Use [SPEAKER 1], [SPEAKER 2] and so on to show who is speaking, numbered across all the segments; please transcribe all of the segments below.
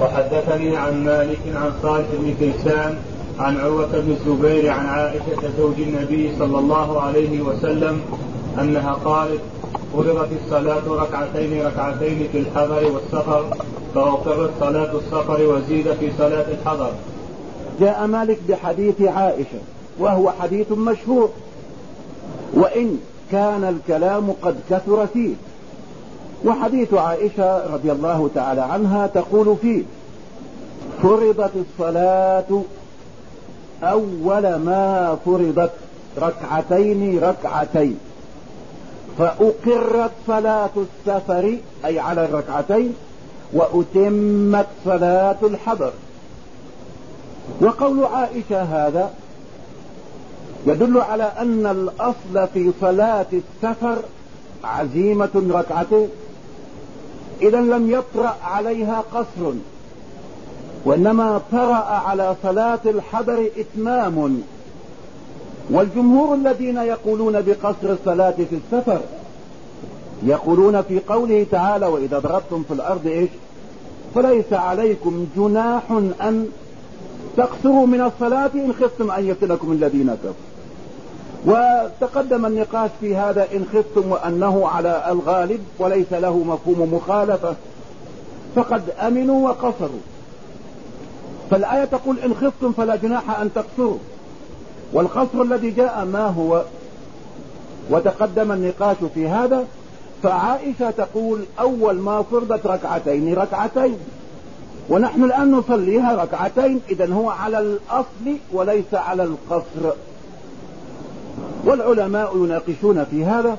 [SPEAKER 1] وحدثني عن مالك عن صالح بن كيسان عن عروة بن الزبير عن عائشة زوج النبي صلى الله عليه وسلم أنها قالت فرضت الصلاة ركعتين ركعتين في الحضر والسفر فأقرت صلاة السفر وزيد في صلاة الحضر.
[SPEAKER 2] جاء مالك بحديث عائشة وهو حديث مشهور. وإن كان الكلام قد كثر فيه. وحديث عائشة رضي الله تعالى عنها تقول فيه فرضت الصلاة أول ما فرضت ركعتين ركعتين فأقرت صلاة السفر أي على الركعتين وأتمت صلاة الحضر. وقول عائشة هذا يدل على أن الأصل في صلاة السفر عزيمة ركعتين. إذا لم يطرأ عليها قصر وإنما طرأ على صلاة الحضر إتمام. والجمهور الذين يقولون بقصر الصلاة في السفر يقولون في قوله تعالى وإذا ضربتم في الأرض إيش؟ فليس عليكم جناح أن تقصروا من الصلاة إن خفتم أن يفتنكم الذين كفروا. وتقدم النقاش في هذا إن خفتم وأنه على الغالب وليس له مفهوم مخالفة. فقد أمنوا وقصروا. فالآية تقول إن خفتم فلا جناح أن تقصروا. والقصر الذي جاء ما هو؟ وتقدم النقاش في هذا فعائشة تقول أول ما فرضت ركعتين ركعتين. ونحن الآن نصليها ركعتين إذا هو على الأصل وليس على القصر. والعلماء يناقشون في هذا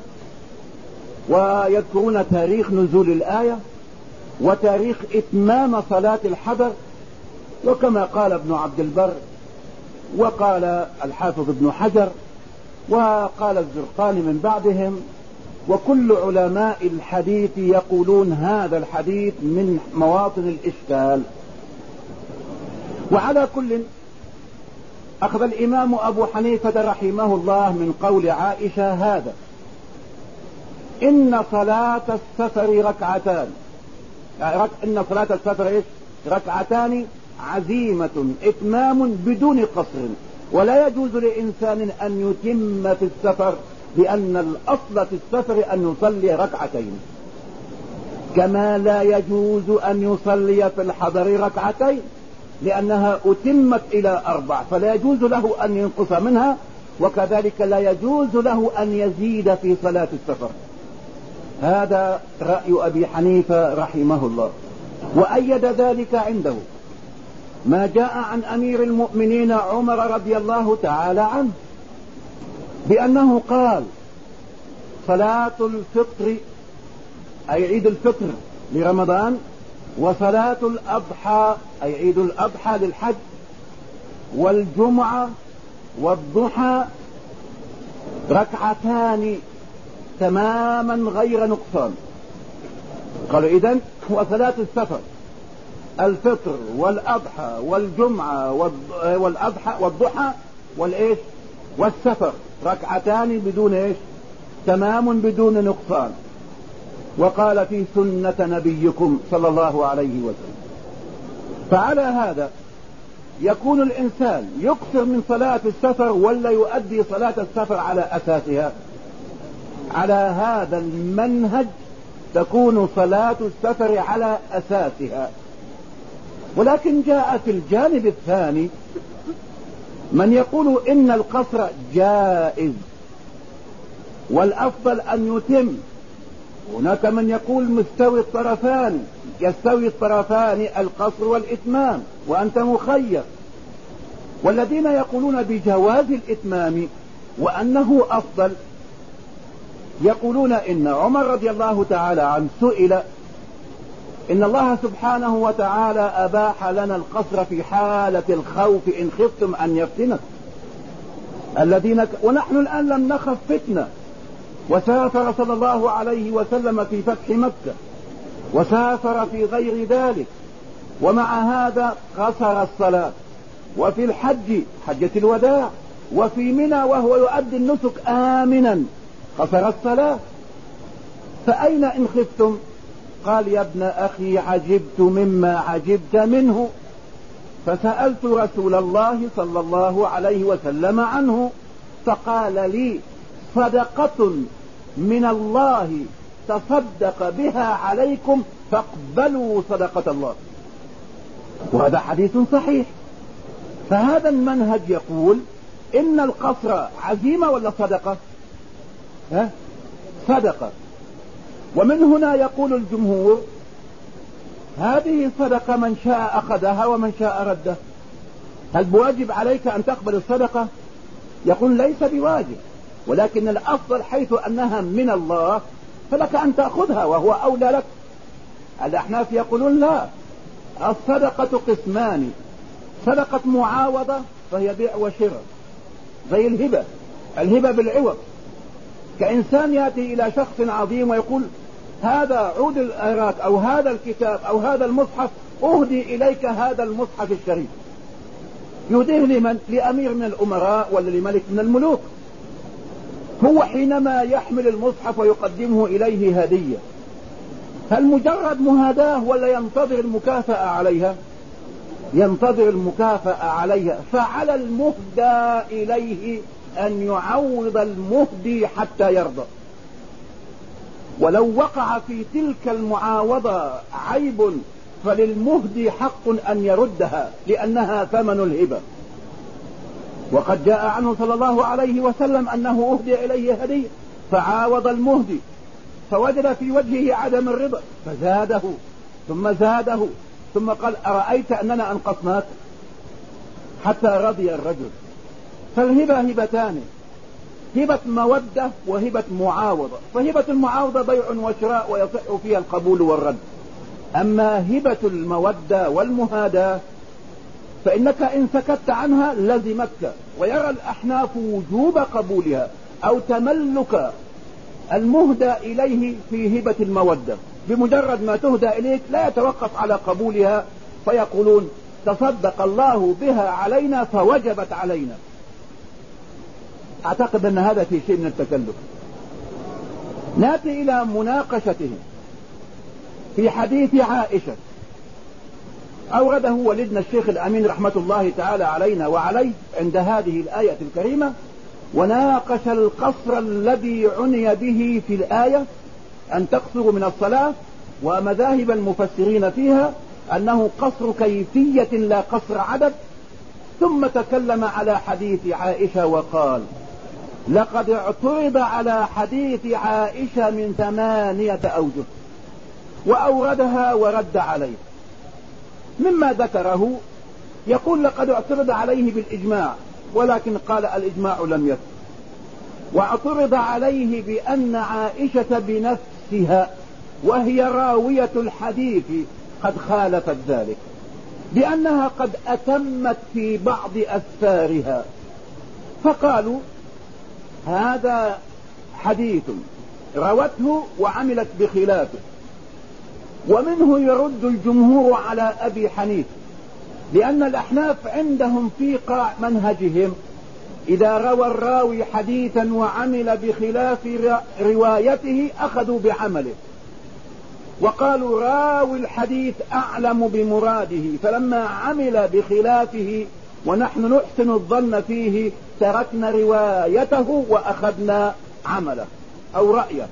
[SPEAKER 2] ويذكرون تاريخ نزول الآية وتاريخ إتمام صلاة الحضر وكما قال ابن عبد البر وقال الحافظ ابن حجر وقال الزرقاني من بعدهم وكل علماء الحديث يقولون هذا الحديث من مواطن الإشكال. وعلى كل أخذ الإمام أبو حنيفة رحمه الله من قول عائشة هذا إن صلاة السفر ركعتان إن صلاة السفر إيش؟ ركعتان عزيمة إتمام بدون قصر ولا يجوز لإنسان أن يتم في السفر لأن الأصل في السفر أن يصلي ركعتين كما لا يجوز أن يصلي في الحضر ركعتين. لأنها أتمت إلى أربع فلا يجوز له أن ينقص منها وكذلك لا يجوز له أن يزيد في صلاة السفر. هذا رأي أبي حنيفة رحمه الله. وأيد ذلك عنده. ما جاء عن أمير المؤمنين عمر رضي الله تعالى عنه بأنه قال صلاة الفطر أي عيد الفطر لرمضان وصلاة الأضحى أي عيد الأضحى للحج والجمعة والضحى ركعتان تماما غير نقصان. قالوا إذن وصلاة السفر الفطر والأضحى والجمعة والأضحى والضحى والإيش؟ والسفر. ركعتان بدون إيش؟ تمام بدون نقصان. وقال في سنة نبيكم صلى الله عليه وسلم. فعلى هذا يكون الإنسان يكثر من صلاة السفر ولا يؤدي صلاة السفر على أساسها؟ على هذا المنهج تكون صلاة السفر على أساسها. ولكن جاء في الجانب الثاني من يقول إن القصر جائز والأفضل أن يتم هناك من يقول مستوي الطرفان يستوي الطرفان القصر والإتمام وأنت مخير. والذين يقولون بجواز الإتمام وأنه أفضل يقولون إن عمر رضي الله تعالى عنه سئل إن الله سبحانه وتعالى أباح لنا القصر في حالة الخوف إن خفتم أن يفتنك الذين ك... ونحن الآن لم نخف فتنة. وسافر صلى الله عليه وسلم في فتح مكة وسافر في غير ذلك ومع هذا قصر الصلاة. وفي الحج حجة الوداع وفي منى وهو يؤدي النسك آمنا قصر الصلاة. فأين إن خفتم؟ قال يا ابن أخي عجبت مما عجبت منه. فسألت رسول الله صلى الله عليه وسلم عنه فقال لي صدقة من الله تصدق بها عليكم فاقبلوا صدقة الله. وهذا حديث صحيح. فهذا المنهج يقول إن القصر عزيمة ولا صدقة؟ ها؟ صدقة. ومن هنا يقول الجمهور هذه صدقة من شاء أخذها ومن شاء رده. هل بواجب عليك أن تقبل الصدقة؟ يقول ليس بواجب. ولكن الأفضل حيث أنها من الله فلك أن تأخذها وهو أولى لك. الأحناف يقولون لا. الصدقة قسمان. صدقة معاوضة فهي بيع وشراء زي الهبة. الهبة بالعوض. كإنسان يأتي إلى شخص عظيم ويقول هذا عود الأراك أو هذا الكتاب أو هذا المصحف أهدي إليك هذا المصحف الشريف. يهديه لمن؟ لأمير من الأمراء ولا لملك من الملوك. هو حينما يحمل المصحف ويقدمه إليه هدية. هل مجرد مهاداة ولا ينتظر المكافأة عليها؟ ينتظر المكافأة عليها. فعلى المهدى إليه أن يعوض المهدي حتى يرضى. ولو وقع في تلك المعاوضة عيب فللمهدي حق أن يردها لأنها ثمن الهبة. وقد جاء عنه صلى الله عليه وسلم أنه أهدي إليه هدية فعاوض المهدي فوجد في وجهه عدم الرضا فزاده ثم زاده ثم قال أرأيت أننا أنقصناك؟ حتى رضي الرجل. فالهبة هبتان هبة مودة وهبة معاوضة فهبة المعاوضة بيع وشراء ويصح فيها القبول والرد. أما هبة المودة والمهاداة فإنك إن سكت عنها لزمتك ويرى الأحناف وجوب قبولها أو تملك المهدى إليه في هبة المودة. بمجرد ما تهدى إليك لا يتوقف على قبولها فيقولون تصدق الله بها علينا فوجبت علينا. أعتقد أن هذا في شيء من التكلف. نأتي إلى مناقشته في حديث عائشة. اورده ولدنا الشيخ الأمين رحمة الله تعالى علينا وعليه عند هذه الآية الكريمة وناقش القصر الذي عني به في الآية أن تقصروا من الصلاة ومذاهب المفسرين فيها أنه قصر كيفية لا قصر عدد ثم تكلم على حديث عائشة وقال لقد اعترض على حديث عائشة من ثمانية أوجه وأوردها ورد عليه. مما ذكره يقول لقد اعترض عليه بالإجماع ولكن قال الإجماع لم يثبت. واعترض عليه بأن عائشة بنفسها وهي راوية الحديث قد خالفت ذلك بأنها قد أتمت في بعض أسفارها فقالوا هذا حديث روته وعملت بخلافه. ومنه يرد الجمهور على أبي حنيفه لأن الأحناف عندهم في قاع منهجهم إذا روى الراوي حديثا وعمل بخلاف روايته أخذوا بعمله. وقالوا راوي الحديث أعلم بمراده فلما عمل بخلافه ونحن نحسن الظن فيه تركنا روايته وأخذنا عمله أو رأيه.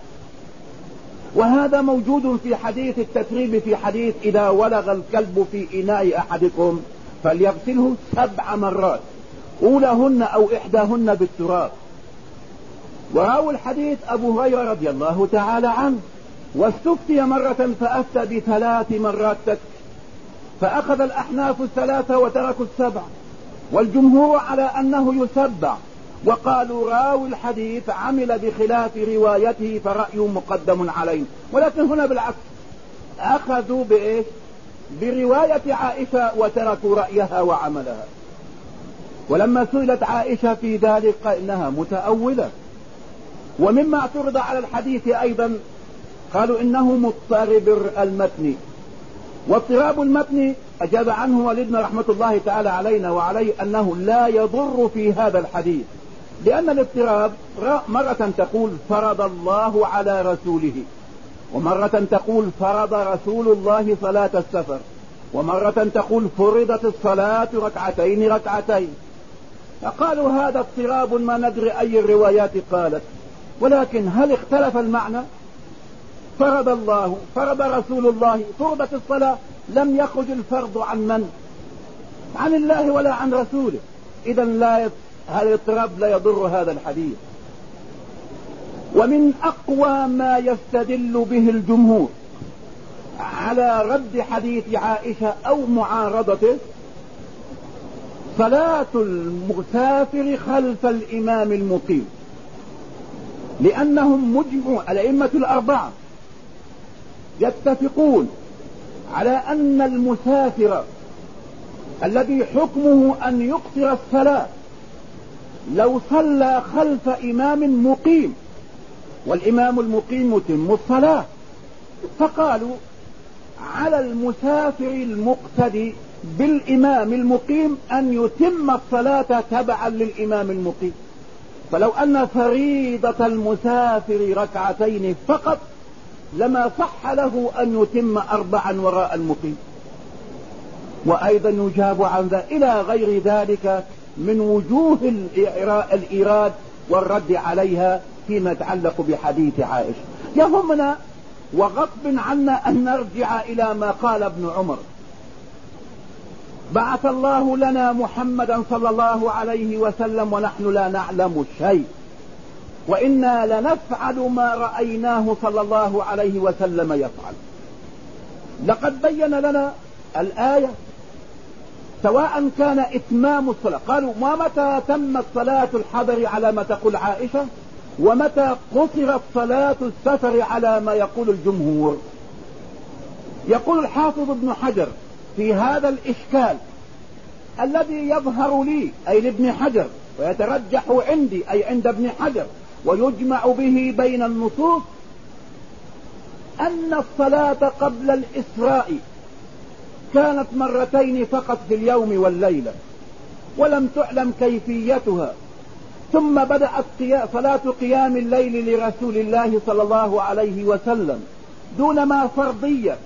[SPEAKER 2] وهذا موجود في حديث التتريب في حديث إذا ولغ الكلب في إناء أحدكم فليغسله سبع مرات أولهن أو إحداهن بالتراب. وراوي الحديث أبو هريرة رضي الله تعالى عنه واستفتي مرة فأفتى بثلاث مرات تكفي فأخذ الأحناف الثلاثة وتركوا السبع والجمهور على أنه يسبع. وقالوا راوي الحديث عمل بخلاف روايته فرأي مقدم عليه. ولكن هنا بالعكس. أخذوا بإيش؟ برواية عائشة وتركوا رأيها وعملها. ولما سئلت عائشة في ذلك إنها متأولة. ومما اعترض على الحديث أيضا قالوا إنه مضطرب المتن. واضطراب المتن أجاب عنه والدنا رحمة الله تعالى علينا وعليه أنه لا يضر في هذا الحديث. لأن الاضطراب مرة تقول فرض الله على رسوله ومرة تقول فرض رسول الله صلاة السفر ومرة تقول فرضت الصلاة ركعتين ركعتين. فقالوا هذا اضطراب ما ندري أي الروايات قالت ولكن هل اختلف المعنى؟ فرض الله فرض رسول الله فرضت الصلاة لم يخرج الفرض عن من؟ عن الله ولا عن رسوله. اذا لا الاضطراب لا يضر هذا الحديث. ومن أقوى ما يستدل به الجمهور على رد حديث عائشة أو معارضته صلاة المسافر خلف الإمام المقيم لأنهم مجمعوا الأئمة الأربعة يتفقون على أن المسافر الذي حكمه أن يقصر الصلاة لو صلى خلف إمام مقيم والإمام المقيم يتم الصلاة فقالوا على المسافر المقتدي بالإمام المقيم أن يتم الصلاة تبعا للإمام المقيم. فلو أن فريضة المسافر ركعتين فقط لما صح له أن يتم اربعا وراء المقيم. وأيضا يجاب عن ذا إلى غير ذلك من وجوه الإيراد والرد عليها فيما يتعلق بحديث عائشة. يهمنا وغصب عنا أن نرجع إلى ما قال ابن عمر. بعث الله لنا محمدا صلى الله عليه وسلم ونحن لا نعلم شيء. وإنا لنفعل ما رأيناه صلى الله عليه وسلم يفعل. لقد بين لنا الآية سواء كان إتمام الصلاة. قالوا ما متى تمت صلاة الحضر على ما تقول عائشة؟ ومتى قصرت صلاة السفر على ما يقول الجمهور؟ يقول الحافظ ابن حجر في هذا الإشكال الذي يظهر لي أي لابن حجر ويترجح عندي أي عند ابن حجر ويجمع به بين النصوص أن الصلاة قبل الإسراء. كانت مرتين فقط في اليوم والليلة ولم تعلم كيفيتها. ثم بدأت صلاة قيام الليل لرسول الله صلى الله عليه وسلم دون ما فرضية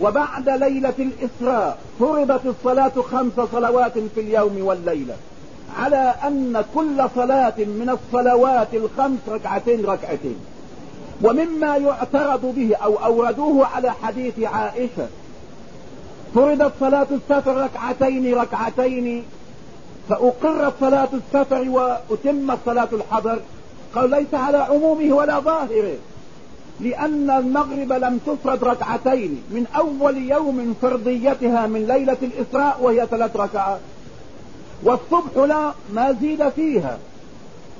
[SPEAKER 2] وبعد ليلة الإسراء فرضت الصلاة خمس صلوات في اليوم والليلة على أن كل صلاة من الصلوات الخمس ركعتين ركعتين. ومما يعترض به أو أوردوه على حديث عائشة فرضت صلاة السفر ركعتين ركعتين. فأقرت صلاة السفر وأتمت صلاة الحضر. قال ليس على عمومه ولا ظاهره لأن المغرب لم تفرض ركعتين. من أول يوم فرضيتها من ليلة الإسراء وهي ثلاث ركعات. والصبح لا ما زيد فيها.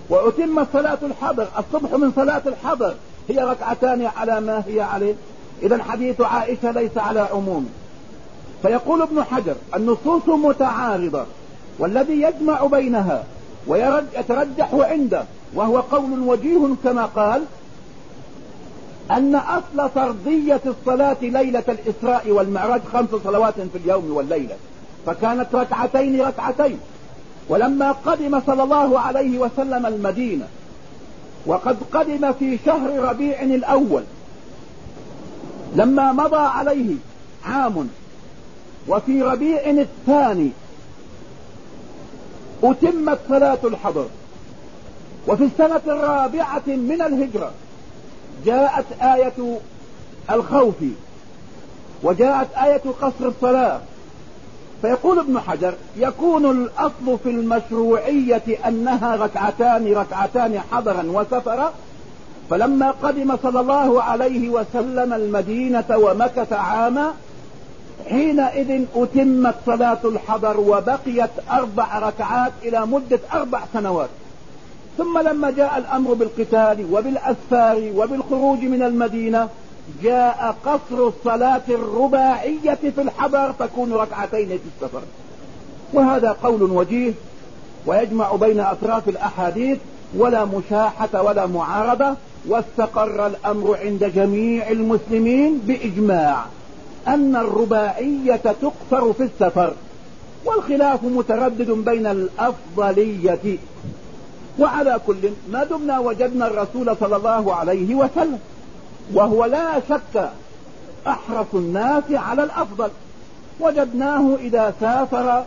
[SPEAKER 2] وأتم صلاة الحضر. الصبح من صلاة الحضر هي ركعتان على ما هي عليه. إذا حديث عائشة ليس على عموم فيقول ابن حجر النصوص متعارضة والذي يجمع بينها ويترجح عنده وهو قول وجيه كما قال أن أصل فرضية الصلاة ليلة الإسراء والمعراج خمس صلوات في اليوم والليلة فكانت ركعتين ركعتين. ولما قدم صلى الله عليه وسلم المدينة وقد قدم في شهر ربيع الأول لما مضى عليه عام وفي ربيع الثاني أتمت صلاة الحضر. وفي السنة الرابعة من الهجرة جاءت آية الخوف وجاءت آية قصر الصلاة. فيقول ابن حجر يكون الأصل في المشروعية أنها ركعتان ركعتان حضرا وسفرا. فلما قدم صلى الله عليه وسلم المدينة ومكث عاما حينئذ أتمت صلاة الحضر وبقيت أربع ركعات إلى مدة أربع سنوات. ثم لما جاء الأمر بالقتال وبالأسفار وبالخروج من المدينة جاء قصر الصلاة الرباعية في الحضر تكون ركعتين في السفر. وهذا قول وجيه ويجمع بين أطراف الأحاديث ولا مشاحة ولا معارضة واستقر الأمر عند جميع المسلمين بإجماع. أن الرباعية تقصر في السفر والخلاف متردد بين الأفضلية. وعلى كل ما دمنا وجدنا الرسول صلى الله عليه وسلم وهو لا شك أحرص الناس على الأفضل. وجدناه إذا سافر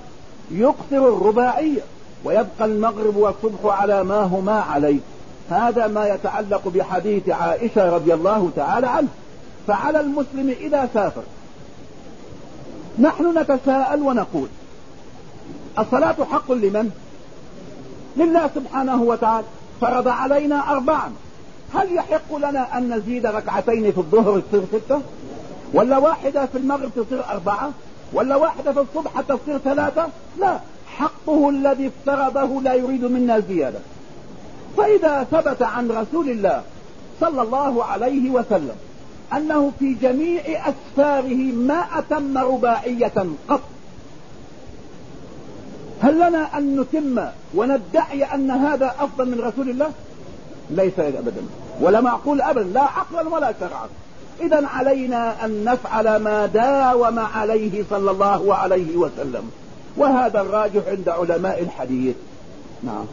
[SPEAKER 2] يقصر الرباعية ويبقى المغرب والصبح على ما هما عليه. هذا ما يتعلق بحديث عائشة رضي الله تعالى عنه. فعلى المسلم إذا سافر نحن نتساءل ونقول الصلاة حق لمن؟ لله سبحانه وتعالى. فرض علينا اربعا. هل يحق لنا أن نزيد ركعتين في الظهر تصير ستة؟ ولا واحدة في المغرب تصير أربعة؟ ولا واحدة في الصبح تصير ثلاثة؟ لا حقه الذي افترضه لا يريد منا زيادة. فإذا ثبت عن رسول الله صلى الله عليه وسلم أنه في جميع أسفاره ما أتم رباعية قط. هل لنا أن نتم وندعي أن هذا أفضل من رسول الله؟ ليس ابدا ولا معقول أبدا لا عقلا ولا شرعا. اذا علينا أن نفعل ما داوم عليه صلى الله عليه وسلم. وهذا الراجح عند علماء الحديث. نعم.